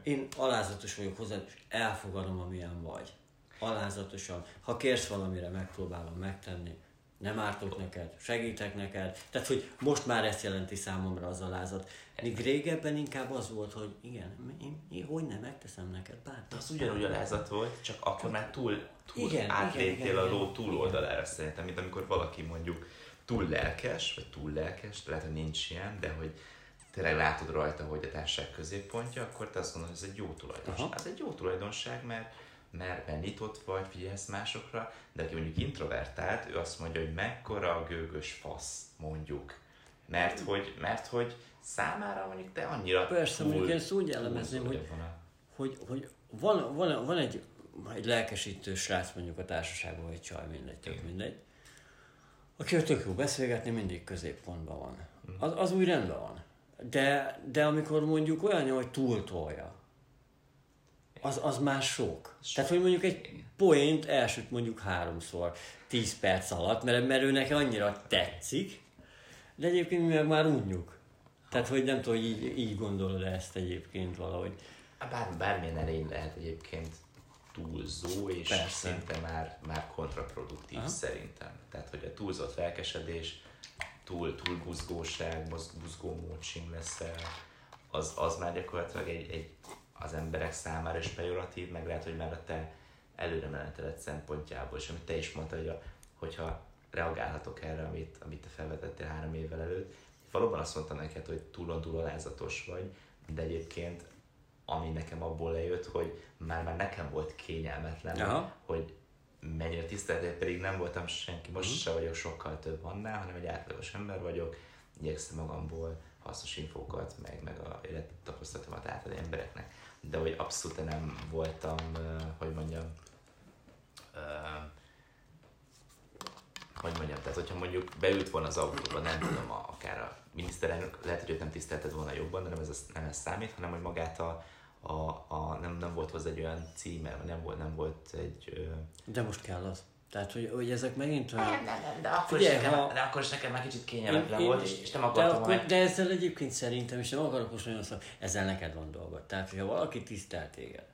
én alázatos vagyok hozzá, és elfogadom, amilyen vagy. Alázatosan. Ha kérsz valamire, megpróbálom megtenni. Nem ártok neked, segítek neked. Tehát, hogy most már ezt jelenti számomra az alázat. Míg régebben inkább az volt, hogy igen, én, én hogy nem megteszem neked, bár. De az ugyanúgy alázat volt, csak akkor már túl, túl Igen, átléptél igen, a ló túloldalára szerintem, mint amikor valaki mondjuk túl lelkes, vagy túl lelkes, lehet, hogy nincs ilyen, de hogy tényleg látod rajta, hogy a társaság középpontja, akkor te azt mondod, hogy ez egy jó tulajdonság. Aha. Ez egy jó tulajdonság, mert mert nyitott vagy, figyelsz másokra, de aki mondjuk introvertált, ő azt mondja, hogy mekkora a gőgös fasz, mondjuk, Mert hogy, mert hogy számára mondjuk te annyira Persze, mondjuk én ezt úgy elemezném, hogy, hogy, hogy van, van, van egy, egy lelkesítő srác mondjuk a társaságban, vagy csaj, mindegy, tök mindegy, aki tök jó beszélgetni, mindig középpontban van. Az, az úgy rendben van. De, de amikor mondjuk olyan, hogy túltolja, az, az már sok. sok. Tehát, hogy mondjuk egy poént elsüt mondjuk háromszor, tíz perc alatt, mert, mert ő neki annyira tetszik, de egyébként mi meg már unjuk. Tehát, hogy nem tudom, hogy így, így gondolod ezt egyébként valahogy. Bár, bármilyen erény lehet egyébként túlzó, és Persze. szinte már, már kontraproduktív Aha. szerintem. Tehát, hogy a túlzott lelkesedés, túl, túl buzgóság, buzgó módsing lesz az, az már gyakorlatilag egy, egy, az emberek számára is pejoratív, meg lehet, hogy már a te előre meneteled szempontjából, és amit te is mondtad, hogy a, hogyha reagálhatok erre, amit, amit te felvetettél három évvel előtt, valóban azt mondtam neked, hogy túlon-túl alázatos vagy, de egyébként ami nekem abból lejött, hogy már, már nekem volt kényelmetlen, Aha. hogy mennyire tisztelt, pedig nem voltam senki, most uh-huh. se vagyok sokkal több annál, hanem egy átlagos ember vagyok, igyekszem magamból hasznos infókat, meg, meg a élettapasztalatomat átadni embereknek. De hogy abszolút nem voltam, uh, hogy mondjam, uh, hogy mondjam, tehát hogyha mondjuk beült volna az autóba, nem tudom, a, akár a miniszterelnök, lehet, hogy őt nem tisztelted volna jobban, de nem ez, nem ez számít, hanem hogy magát a, a, a nem, nem volt hozzá egy olyan címe, nem volt, nem volt egy... Ö... De most kell az. Tehát, hogy, hogy ezek megint olyan... Nem, nem, nem, de akkor, Figyelj, is, nekem, ha... de akkor is nekem már kicsit kényelmetlen volt, és, és nem akartam de, akkor, de ezzel egyébként szerintem, és nem akarok most nagyon szó, ezzel neked van dolgod. Tehát, hogyha valaki tisztelt téged,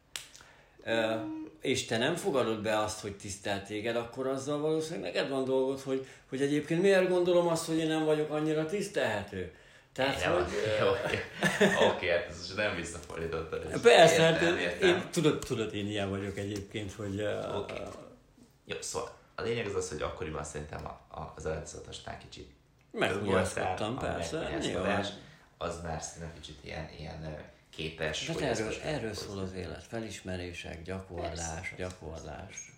mm. és te nem fogadod be azt, hogy tisztelt téged, akkor azzal valószínűleg neked van dolgod, hogy, hogy egyébként miért gondolom azt, hogy én nem vagyok annyira tisztelhető. Tehát, én hogy... Oké, okay, hát ez nem visszafordítottad. Persze, hát én, én, tudod, tudod, én ilyen vagyok egyébként, hogy... Uh, okay. Jó, szóval a lényeg az az, hogy akkoriban szerintem a, a, az előzetesnál kicsit Meghugyasztottam, persze. Az már szerintem kicsit ilyen, ilyen képes. De hát erről, erről szól az élet. Felismerések, gyakorlás, persze. gyakorlás.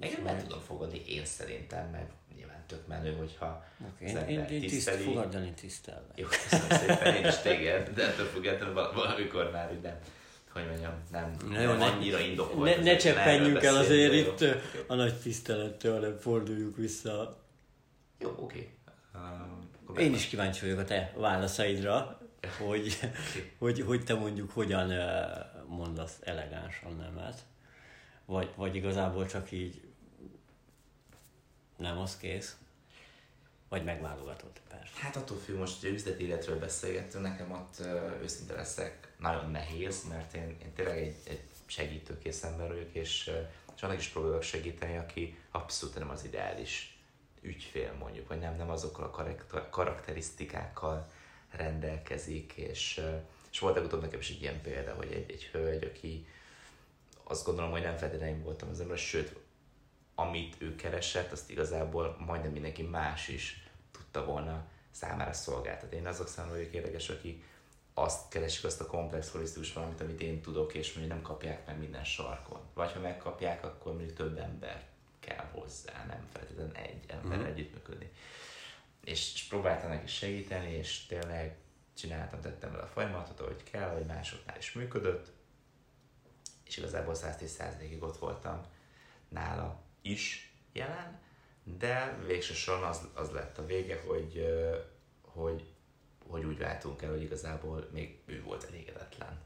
Én nem tudom fogadni én szerintem, meg nyilván tök menő, hogyha okay. az én, én, tiszteli. Tiszt, fogadni tisztelve. Jó, köszönöm szépen, én is téged, de ettől függetlenül valamikor már így nem, hogy mondjam, nem, Na jó, nem annyira indokolt. Ne, ne cseppenjünk el azért jó. itt a nagy tisztelettől, hanem forduljuk vissza. Jó, oké. Okay. Uh, én is kíváncsi vagyok a te válaszaidra, hogy, hogy, hogy te mondjuk hogyan mondasz elegánsan nemet, vagy, vagy igazából csak így nem az kész? Vagy megválogatod, persze. Hát attól függ, most hogy üzleti életről beszélgettünk, nekem ott őszinte leszek, nagyon nehéz, mert én, én tényleg egy, egy segítőkész ember vagyok, és, és annak is próbálok segíteni, aki abszolút nem az ideális ügyfél mondjuk, vagy nem, nem azokkal a karakterisztikákkal rendelkezik, és, és volt legutóbb nekem is egy ilyen példa, hogy egy, egy hölgy, aki azt gondolom, hogy nem feltétlenül voltam az ember, sőt, amit ő keresett, azt igazából majdnem mindenki más is tudta volna számára szolgáltatni. Én azok számára vagyok érdekes, akik azt keresik, azt a komplex holisztikus valamit, amit én tudok, és mondjuk nem kapják meg minden sarkon. Vagy ha megkapják, akkor mondjuk több ember kell hozzá, nem feltétlenül egy ember uh-huh. együttműködni. És, és próbáltam neki segíteni, és tényleg csináltam, tettem vele a folyamatot, ahogy kell, hogy másoknál is működött, és igazából 110%-ig ott voltam nála is jelen, de végső soron az, az lett a vége, hogy, hogy, hogy úgy váltunk el, hogy igazából még ő volt elégedetlen.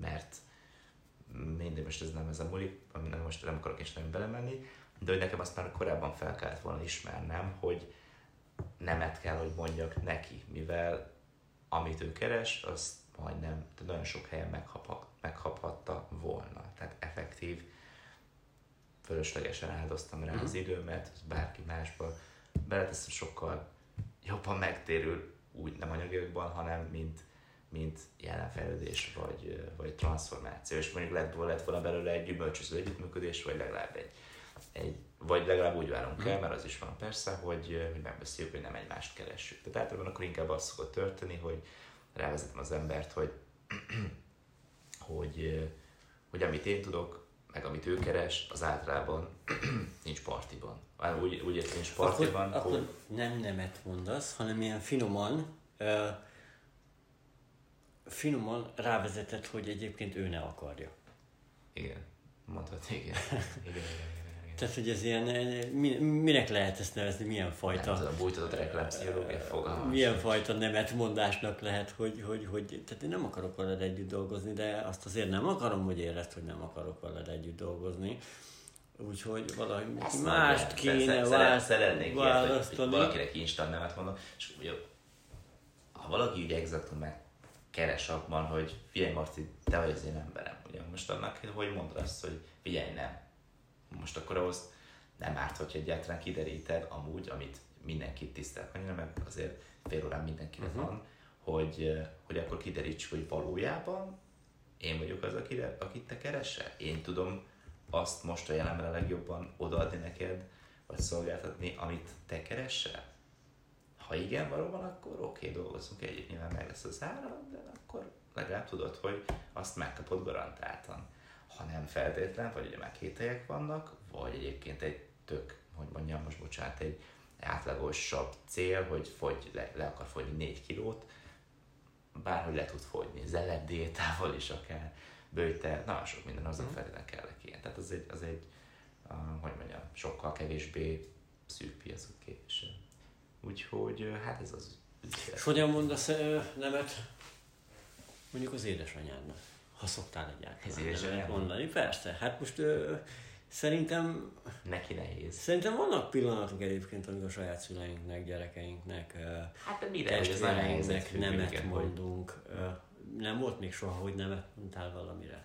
Mert mindig most ez nem ez a múlik, nem most nem akarok is nem belemenni, de hogy nekem azt már korábban fel kellett volna ismernem, hogy nemet kell, hogy mondjak neki, mivel amit ő keres, azt majdnem, tehát nagyon sok helyen meghap, meghapatta volna. Tehát effektív fölöslegesen áldoztam rá uh-huh. az időmet, bárki másba beleteszem, sokkal jobban megtérül úgy nem anyagiakban, hanem mint, mint jelenfejlődés vagy, vagy transformáció. És mondjuk lett, lett volna belőle egy gyümölcsöző együttműködés, vagy legalább egy, egy vagy legalább úgy várunk uh-huh. el, mert az is van persze, hogy, hogy megbeszéljük, hogy nem egymást keressük. Tehát általában akkor inkább az szokott történni, hogy rávezetem az embert, hogy, [CLEARS THROAT] hogy, hogy amit én tudok, meg amit ő keres, az általában [CLEARS THROAT] nincs partiban. Úgy, úgy értem, nincs partiban. Akkor, akkor nem nemet mondasz, hanem ilyen finoman, uh, finoman rávezetett, hogy egyébként ő ne akarja. Igen, mondhatni, [LAUGHS] igen, igen, igen. Tehát, hogy ez ilyen, minek lehet ezt nevezni, milyen fajta... Nem tudom, bújtatott reklámpszichológia fogalmas. Milyen fajta nemetmondásnak lehet, hogy, hogy, hogy, tehát én nem akarok veled együtt dolgozni, de azt azért nem akarom, hogy érezd, hogy nem akarok veled együtt dolgozni. Úgyhogy valami Ezt mást kéne választ, szeretnék választani. Ilyet, hogy valakinek instant nemet mondom, és ugye, ha valaki ugye exaktan meg keres abban, hogy figyelj Marci, te vagy az én emberem. Ugye most annak, hogy mondod azt, hogy figyelj, nem most akkor ahhoz nem árt, hogyha egyáltalán kideríted amúgy, amit mindenkit tisztelt annyira, mert azért fél órán mindenkinek uh-huh. van, hogy, hogy akkor kiderítsük, hogy valójában én vagyok az, akire, akit te keresel. Én tudom azt most a jelenben a legjobban odaadni neked, vagy szolgáltatni, amit te keresel? Ha igen, valóban, akkor oké, okay, dolgozunk együtt, nyilván meg lesz az ára, de akkor legalább tudod, hogy azt megkapod garantáltan ha nem feltétlen, vagy ugye már kételyek vannak, vagy egyébként egy tök, hogy mondjam most bocsánat, egy átlagosabb cél, hogy fogy, le, le akar fogyni 4 kilót, bárhogy le tud fogyni, zelebb diétával is akár, bőjte, nagyon sok minden azon mm. feltétlenül kellek ilyen. Tehát az egy, az egy uh, hogy mondjam, sokkal kevésbé szűk piacot képvisel. Úgyhogy hát ez az ügyfél. És hogyan mondasz nemet mondjuk az édesanyádnak? Ha szoktál egyáltalán mondani. Persze, hát most ö, szerintem... Neki nehéz. Szerintem vannak pillanatok egyébként, amikor a saját szüleinknek, gyerekeinknek, hát, mire testvéreinknek nemet mondunk. Ö, nem volt még soha, hogy nemet mondtál valamire.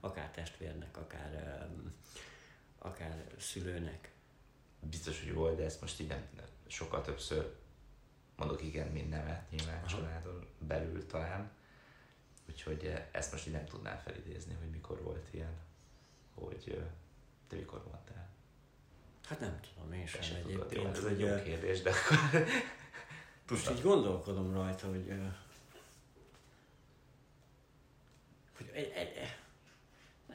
Akár testvérnek, akár, akár szülőnek. Biztos, hogy volt, de ezt most így nem, sokkal többször mondok igen, mint nemet, nyilván családon belül talán Úgyhogy eh, ezt most így nem tudnám felidézni, hogy mikor volt ilyen, hogy eh, te mikor mondtál. Hát nem tudom, én sem egyébként. Jó, ez egy jó eh, kérdés, de akkor... [LAUGHS] Most így gondolkodom rajta, hogy, hogy egy, egy,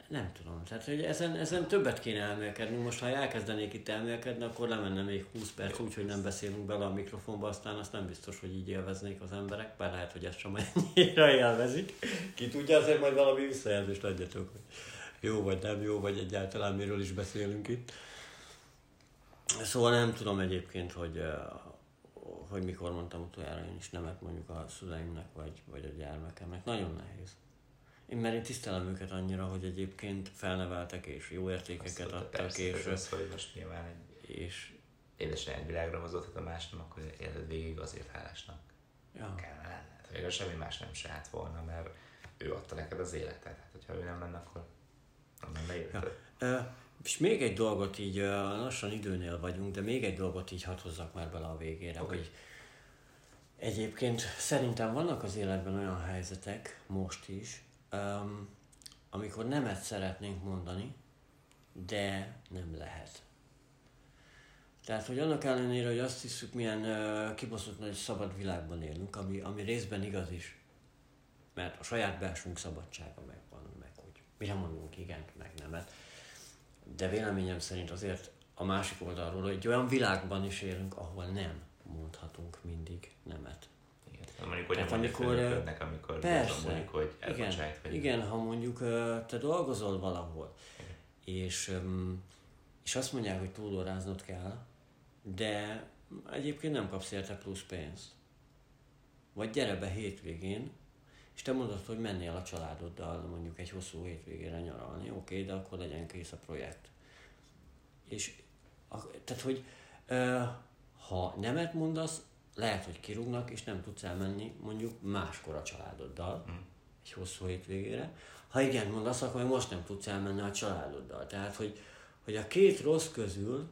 nem tudom, tehát hogy ezen, ezen többet kéne elmélkedni. Most ha elkezdenék itt elmélkedni, akkor lemenne még 20 perc úgy, hogy nem beszélünk bele a mikrofonba, aztán azt nem biztos, hogy így élveznék az emberek, bár lehet, hogy ezt sem ennyire élvezik. Ki tudja, azért majd valami visszajelzést adjatok, hogy jó vagy nem jó, vagy egyáltalán miről is beszélünk itt. Szóval nem tudom egyébként, hogy, hogy mikor mondtam utoljára én is nemet mondjuk a szüleimnek, vagy, vagy a gyermekemnek. Nagyon nehéz. Én mert én tisztelem őket annyira, hogy egyébként felneveltek és jó értékeket Azt adtak. Persze, és, az, hogy most nyilván egy és édesanyád világra hozott, hát a más nem, akkor éled végig azért hálásnak ja. kellene lenned. Végül semmi más nem saját volna, mert ő adta neked az életet. Hát, hogyha ő nem lenne, akkor nem lenne életed. Ja. és még egy dolgot így, lassan időnél vagyunk, de még egy dolgot így hadd hozzak már bele a végére, okay. hogy egyébként szerintem vannak az életben olyan helyzetek, most is, um, amikor nemet szeretnénk mondani, de nem lehet. Tehát, hogy annak ellenére, hogy azt hiszük, milyen uh, kibaszott nagy szabad világban élünk, ami, ami részben igaz is, mert a saját belsőnk szabadsága megvan, meg hogy mire mondunk igen, meg nemet. De véleményem szerint azért a másik oldalról, hogy egy olyan világban is élünk, ahol nem mondhatunk mindig nemet. Mondjuk, hogy Tehát amikor, amikor persze, mondjuk, hogy igen, vagy igen, ha mondjuk te dolgozol valahol, és, és azt mondják, hogy túlóráznod kell, de egyébként nem kapsz érte plusz pénzt. Vagy gyere be hétvégén, és te mondod, hogy mennél a családoddal mondjuk egy hosszú hétvégére nyaralni, oké, okay, de akkor legyen kész a projekt. És a, tehát, hogy ha nemet mondasz, lehet, hogy kirúgnak, és nem tudsz elmenni mondjuk máskor a családoddal, mm. egy hosszú hétvégére. Ha igen mondasz, akkor most nem tudsz elmenni a családoddal. Tehát, hogy, hogy a két rossz közül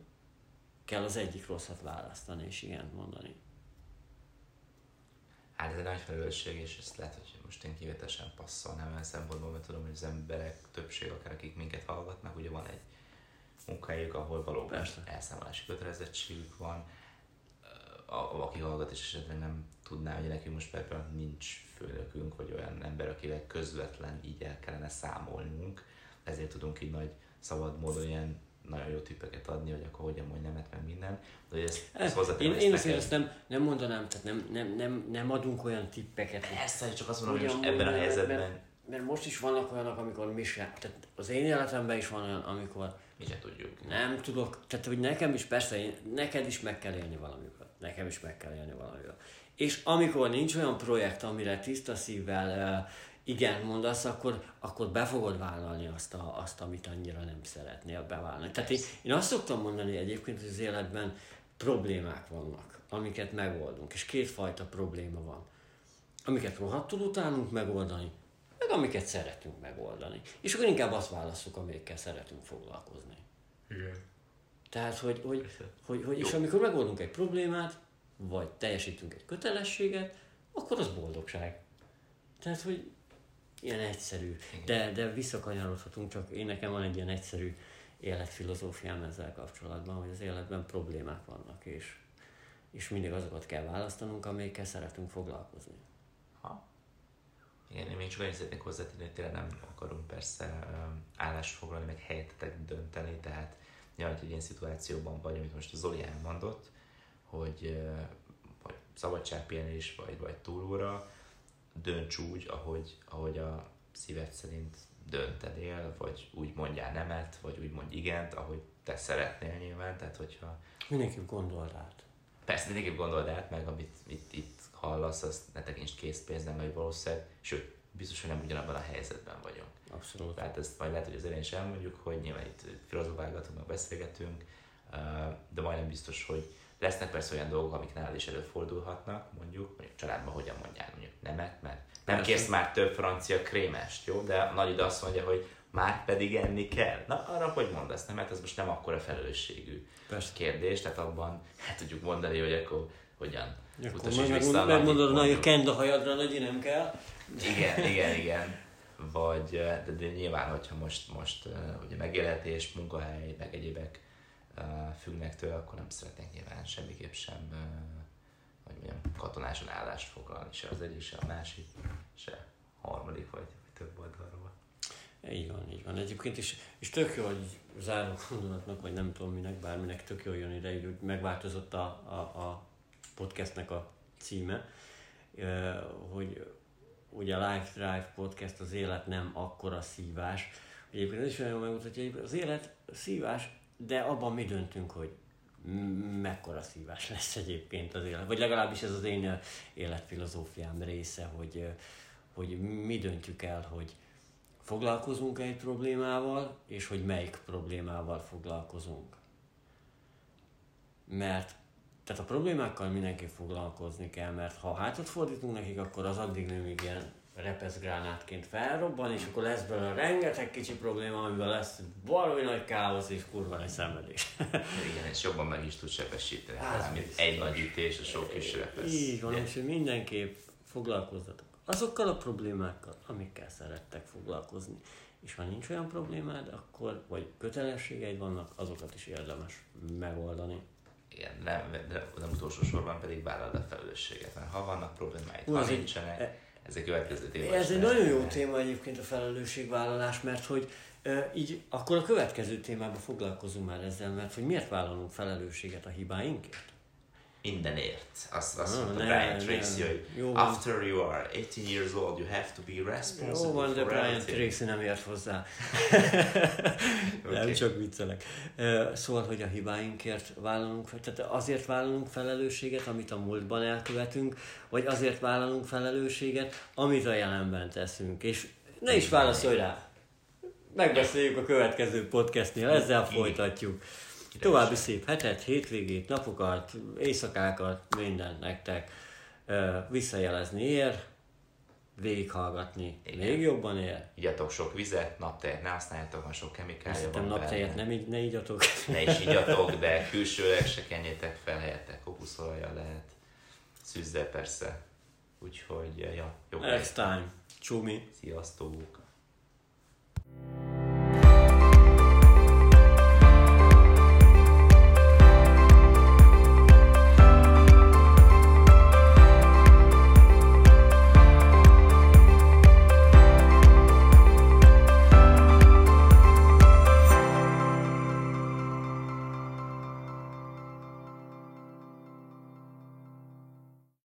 kell az egyik rosszat választani, és igen mondani. Hát ez egy nagy felelősség, és ezt lehet, hogy most én kivételesen passzolnám olyan szempontból, mert tudom, hogy az emberek többség, akár akik minket hallgatnak, ugye van egy munkahelyük, ahol valóban elszámolási kötelezettségük van, a, aki hallgat és esetleg nem tudná, hogy nekünk most például nincs főnökünk, vagy olyan ember, akivel közvetlen így el kellene számolnunk, ezért tudunk így nagy szabad módon ilyen nagyon jó tippeket adni, hogy akkor hogyan mondj nemet, meg minden. De hogy ezt, ezt ezt én, én azért ezt nem, nem mondanám, tehát nem, nem, nem, nem adunk olyan tippeket. Persze, csak azt mondom, hogy most ebben a helyzetben... Mert, mert, most is vannak olyanok, amikor mi sem, tehát az én életemben is van olyan, amikor mi sem tudjuk. Nem tudok, tehát hogy nekem is persze, én, neked is meg kell élni valamivel. Nekem is meg kell élni valamivel. És amikor nincs olyan projekt, amire tiszta szívvel igen mondasz, akkor, akkor be fogod vállalni azt, a, azt, amit annyira nem szeretnél bevállalni. Tehát én, én azt szoktam mondani egyébként, hogy az életben problémák vannak, amiket megoldunk, és kétfajta probléma van. Amiket rohadtul utálunk megoldani, meg amiket szeretünk megoldani. És akkor inkább azt válaszok, amikkel szeretünk foglalkozni. Igen. Tehát, hogy, hogy, [LAUGHS] hogy, hogy és amikor megoldunk egy problémát, vagy teljesítünk egy kötelességet, akkor az boldogság. Tehát, hogy ilyen egyszerű. De, de visszakanyarodhatunk, csak én nekem van egy ilyen egyszerű életfilozófiám ezzel kapcsolatban, hogy az életben problémák vannak, és, és mindig azokat kell választanunk, amelyekkel szeretünk foglalkozni. Ha. Igen, én még csak annyit szeretnék hozzátenni, hogy tényleg nem akarunk persze állást foglalni, meg helyetetek dönteni, tehát ja, hogy egy ilyen szituációban vagy, amit most a Zoli elmondott, hogy vagy szabadságpihenés, vagy, vagy túlóra, dönts úgy, ahogy, ahogy a szíved szerint döntenél, vagy úgy mondjál nemet, vagy úgy mondj igent, ahogy te szeretnél nyilván, tehát hogyha... Mindenképp gondold át. Persze, mindenképp gondold át, meg amit itt, itt hallasz, azt ne tekints készpénznem, vagy valószínűleg, sőt, biztos, hogy nem ugyanabban a helyzetben vagyunk. Abszolút. Tehát ezt majd lehet, hogy az elején is elmondjuk, hogy nyilván itt filozofálgatunk, meg beszélgetünk, de majdnem biztos, hogy lesznek persze olyan dolgok, amik nálad is előfordulhatnak, mondjuk, mondjuk családban hogyan mondják mondjuk nemet, mert nem kérsz már több francia krémest, jó? De a nagy ide azt mondja, hogy már pedig enni kell. Na, arra hogy mondasz, nem? Mert ez most nem akkora felelősségű Persze. kérdés, tehát abban hát tudjuk mondani, hogy akkor hogyan meg, vissza. Megmondod, hogy kend a hajadra, nagy nem kell. Igen, igen, igen. Vagy, de, de nyilván, hogyha most, most ugye megélhetés, munkahely, meg egyébek függnek tőle, akkor nem szeretnék nyilván semmiképp sem hogy mondjam, katonáson állást foglalni, se az egyik, se a másik, se a harmadik, vagy, vagy több oldalról. Így van, így van. Egyébként is, és tök jó, hogy záró gondolatnak, vagy nem tudom minek, bárminek tök jó jön ide, hogy megváltozott a, a, a podcastnek a címe, hogy ugye a Life Drive podcast az élet nem akkora szívás. Egyébként ez is olyan megmutatja, hogy az élet szívás, de abban mi döntünk, hogy mekkora szívás lesz egyébként az élet. Vagy legalábbis ez az én életfilozófiám része, hogy, hogy mi döntjük el, hogy foglalkozunk egy problémával, és hogy melyik problémával foglalkozunk. Mert tehát a problémákkal mindenki foglalkozni kell, mert ha hátat fordítunk nekik, akkor az addig nem igen repeszgránátként felrobban, és akkor lesz belőle rengeteg kicsi probléma, amivel lesz valami nagy káosz és kurva nagy szenvedés. [LAUGHS] Igen, és jobban meg is tud sebesíteni, hát, mint egy nagy ütés, a sok kis repesz. Így van, és mindenképp foglalkozzatok azokkal a problémákkal, amikkel szerettek foglalkozni. És ha nincs olyan problémád, akkor, vagy kötelességeid vannak, azokat is érdemes megoldani. Igen, nem, nem utolsó sorban pedig vállald a felelősséget, mert ha vannak problémáid, ha nincsenek, e- ez egy következő téma. Ez egy nagyon jó téma egyébként a felelősségvállalás, mert hogy e, így akkor a következő témában foglalkozunk már ezzel, mert hogy miért vállalunk felelősséget a hibáinkért? Mindenért. Azt, azt mondta ne, Brian Tracy, hogy Jó after you are 18 years old, you have to be responsible Jó van, de Brian Tracy nem ért hozzá. okay. [LAUGHS] Nem csak viccelek. Szóval, hogy a hibáinkért vállalunk, tehát azért vállalunk felelősséget, amit a múltban elkövetünk, vagy azért vállalunk felelősséget, amit a jelenben teszünk. És ne is válaszolj rá! Megbeszéljük a következő podcastnél, ezzel folytatjuk. További szép hetet, hétvégét, napokat, éjszakákat, mindent nektek visszajelezni ér, végighallgatni Igen. még jobban ér. Igyatok sok vizet, naptejet ne használjátok, van sok kemikália Szerintem naptejet nem így, ne igyatok. Ne is igyatok, de [LAUGHS] külsőleg se kenjétek fel, helyette kokuszolajjal lehet. Szűzzel persze. Úgyhogy, ja, jó. Next time. Csumi. Sziasztok.